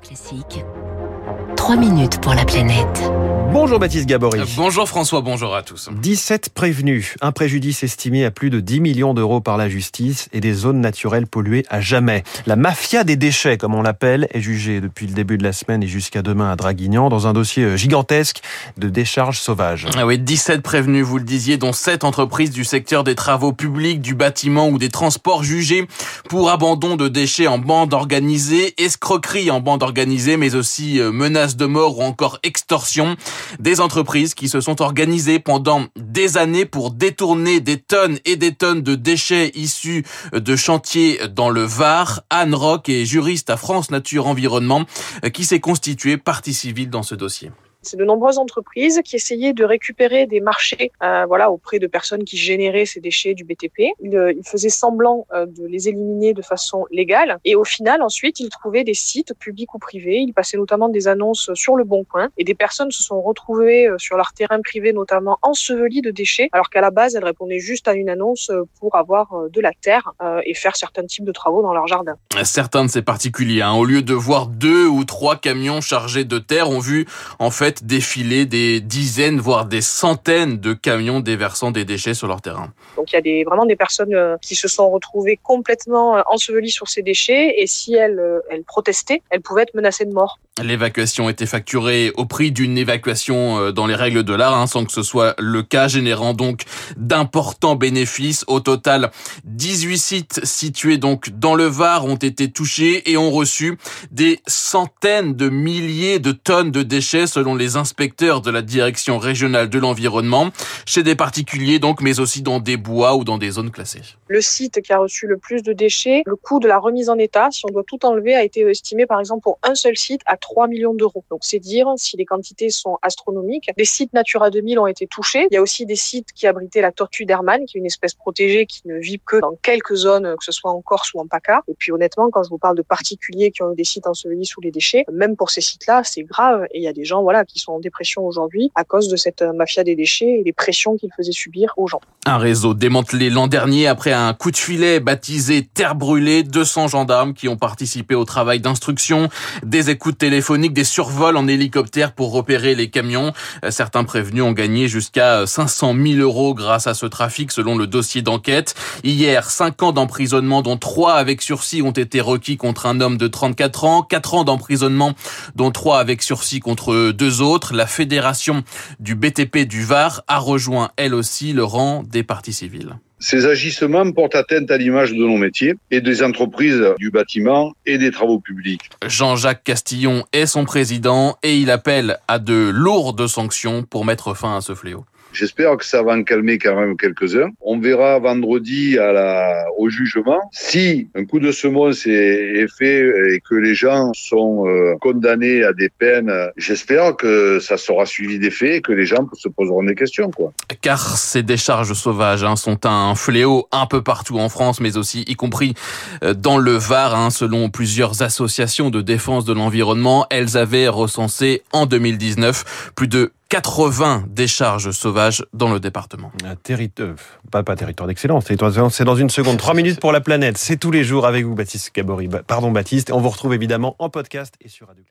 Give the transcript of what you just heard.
Classique. 3 minutes pour la planète. Bonjour Baptiste Gabory. Bonjour François, bonjour à tous. 17 prévenus, un préjudice estimé à plus de 10 millions d'euros par la justice et des zones naturelles polluées à jamais. La mafia des déchets, comme on l'appelle, est jugée depuis le début de la semaine et jusqu'à demain à Draguignan dans un dossier euh, gigantesque de décharges sauvages. Ah oui, 17 prévenus, vous le disiez, dont 7 entreprises du secteur des travaux publics, du bâtiment ou des transports jugés pour abandon de déchets en bande organisée, escroquerie en bande organisée, mais aussi euh, menaces de mort ou encore extorsion. Des entreprises qui se sont organisées pendant des années pour détourner des tonnes et des tonnes de déchets issus de chantiers dans le Var. Anne Rock est juriste à France Nature Environnement qui s'est constituée partie civile dans ce dossier. C'est de nombreuses entreprises qui essayaient de récupérer des marchés euh, voilà, auprès de personnes qui généraient ces déchets du BTP. Ils, euh, ils faisaient semblant euh, de les éliminer de façon légale. Et au final, ensuite, ils trouvaient des sites publics ou privés. Ils passaient notamment des annonces sur le Bon Coin. Et des personnes se sont retrouvées sur leur terrain privé, notamment ensevelies de déchets, alors qu'à la base, elles répondaient juste à une annonce pour avoir de la terre et faire certains types de travaux dans leur jardin. Certains de ces particuliers, hein, au lieu de voir deux ou trois camions chargés de terre, ont vu en fait défiler des dizaines, voire des centaines de camions déversant des déchets sur leur terrain. Donc il y a des, vraiment des personnes euh, qui se sont retrouvées complètement euh, ensevelies sur ces déchets et si elles, euh, elles protestaient, elles pouvaient être menacées de mort. L'évacuation était facturée au prix d'une évacuation dans les règles de l'art, hein, sans que ce soit le cas, générant donc d'importants bénéfices. Au total, 18 sites situés donc dans le Var ont été touchés et ont reçu des centaines de milliers de tonnes de déchets selon les inspecteurs de la direction régionale de l'environnement, chez des particuliers donc, mais aussi dans des bois ou dans des zones classées. Le site qui a reçu le plus de déchets, le coût de la remise en état, si on doit tout enlever, a été estimé par exemple pour un seul site à 3 millions d'euros. Donc c'est dire si les quantités sont astronomiques. Des sites Natura 2000 ont été touchés. Il y a aussi des sites qui abritaient la tortue d'Hermann, qui est une espèce protégée qui ne vit que dans quelques zones, que ce soit en Corse ou en PACA. Et puis honnêtement, quand je vous parle de particuliers qui ont eu des sites ensevelis sous les déchets, même pour ces sites-là, c'est grave. Et il y a des gens voilà qui sont en dépression aujourd'hui à cause de cette mafia des déchets et des pressions qu'ils faisaient subir aux gens. Un réseau démantelé l'an dernier après un coup de filet baptisé Terre brûlée. 200 gendarmes qui ont participé au travail d'instruction, des écoutes téléphoniques, des survols en hélicoptère pour repérer les camions. Certains prévenus ont gagné jusqu'à 500 000 euros grâce à ce trafic selon le dossier d'enquête. Hier, 5 ans d'emprisonnement dont 3 avec sursis ont été requis contre un homme de 34 ans, 4 ans d'emprisonnement dont 3 avec sursis contre deux autres. La fédération du BTP du Var a rejoint elle aussi le rang des parties civiles. Ces agissements portent atteinte à l'image de nos métiers et des entreprises du bâtiment et des travaux publics. Jean-Jacques Castillon est son président et il appelle à de lourdes sanctions pour mettre fin à ce fléau. J'espère que ça va en calmer quand même quelques-uns. On verra vendredi à la, au jugement si un coup de semonce est, est fait et que les gens sont euh, condamnés à des peines. J'espère que ça sera suivi des faits et que les gens se poseront des questions. Quoi. Car ces décharges sauvages hein, sont un fléau un peu partout en France, mais aussi y compris euh, dans le Var. Hein, selon plusieurs associations de défense de l'environnement, elles avaient recensé en 2019 plus de 80 décharges sauvages dans le département. Un territoire, pas, pas territoire d'excellence, c'est dans une seconde. Trois minutes pour la planète, c'est tous les jours avec vous Baptiste Gabory. Pardon Baptiste, on vous retrouve évidemment en podcast et sur Radio